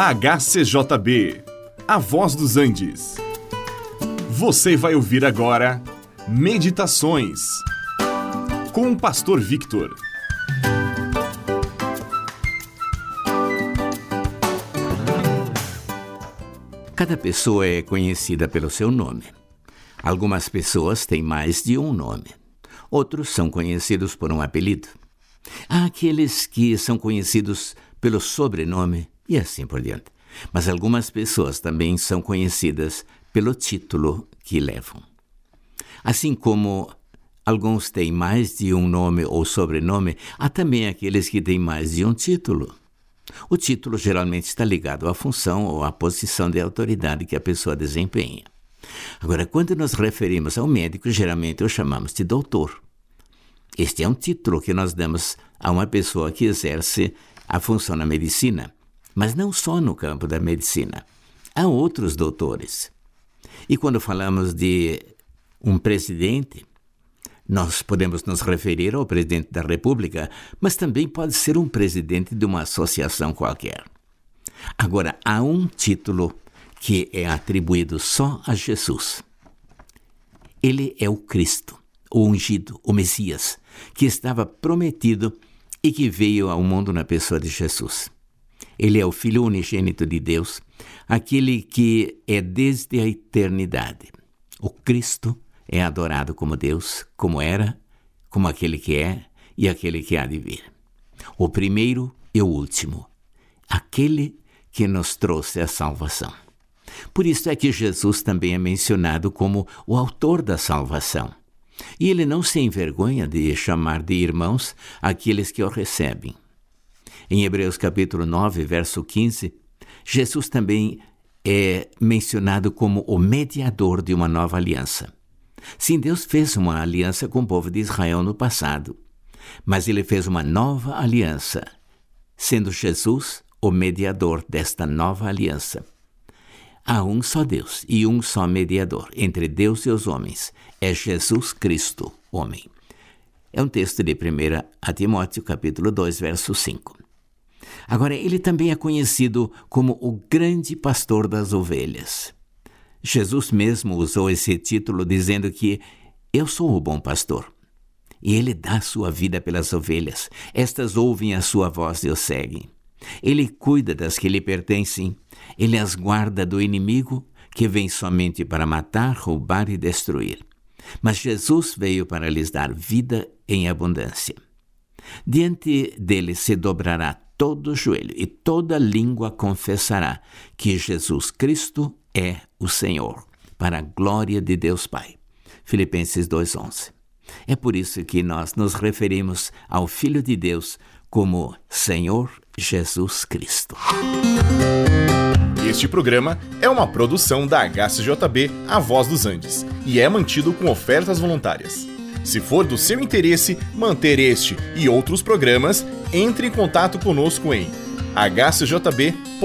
HCJB, A Voz dos Andes. Você vai ouvir agora Meditações com o Pastor Victor. Cada pessoa é conhecida pelo seu nome. Algumas pessoas têm mais de um nome. Outros são conhecidos por um apelido. Há aqueles que são conhecidos pelo sobrenome e assim por diante. Mas algumas pessoas também são conhecidas pelo título que levam. Assim como alguns têm mais de um nome ou sobrenome, há também aqueles que têm mais de um título. O título geralmente está ligado à função ou à posição de autoridade que a pessoa desempenha. Agora, quando nos referimos ao médico, geralmente o chamamos de doutor. Este é um título que nós damos a uma pessoa que exerce a função na medicina mas não só no campo da medicina. Há outros doutores. E quando falamos de um presidente, nós podemos nos referir ao presidente da República, mas também pode ser um presidente de uma associação qualquer. Agora, há um título que é atribuído só a Jesus. Ele é o Cristo, o ungido, o Messias, que estava prometido e que veio ao mundo na pessoa de Jesus. Ele é o Filho unigênito de Deus, aquele que é desde a eternidade. O Cristo é adorado como Deus, como era, como aquele que é e aquele que há de vir. O primeiro e o último, aquele que nos trouxe a salvação. Por isso é que Jesus também é mencionado como o autor da salvação. E ele não se envergonha de chamar de irmãos aqueles que o recebem. Em Hebreus capítulo 9, verso 15, Jesus também é mencionado como o mediador de uma nova aliança. Sim, Deus fez uma aliança com o povo de Israel no passado, mas ele fez uma nova aliança, sendo Jesus o mediador desta nova aliança. Há um só Deus e um só mediador entre Deus e os homens, é Jesus Cristo, homem. É um texto de 1 Timóteo, capítulo 2, verso 5. Agora, ele também é conhecido como o grande pastor das ovelhas. Jesus mesmo usou esse título dizendo que eu sou o bom pastor. E ele dá sua vida pelas ovelhas. Estas ouvem a sua voz e o seguem. Ele cuida das que lhe pertencem. Ele as guarda do inimigo que vem somente para matar, roubar e destruir. Mas Jesus veio para lhes dar vida em abundância. Diante dele se dobrará todo joelho e toda língua confessará que Jesus Cristo é o Senhor, para a glória de Deus Pai. Filipenses 2:11. É por isso que nós nos referimos ao Filho de Deus como Senhor Jesus Cristo. Este programa é uma produção da HCJB A Voz dos Andes e é mantido com ofertas voluntárias. Se for do seu interesse manter este e outros programas, entre em contato conosco em hcjb.com.br.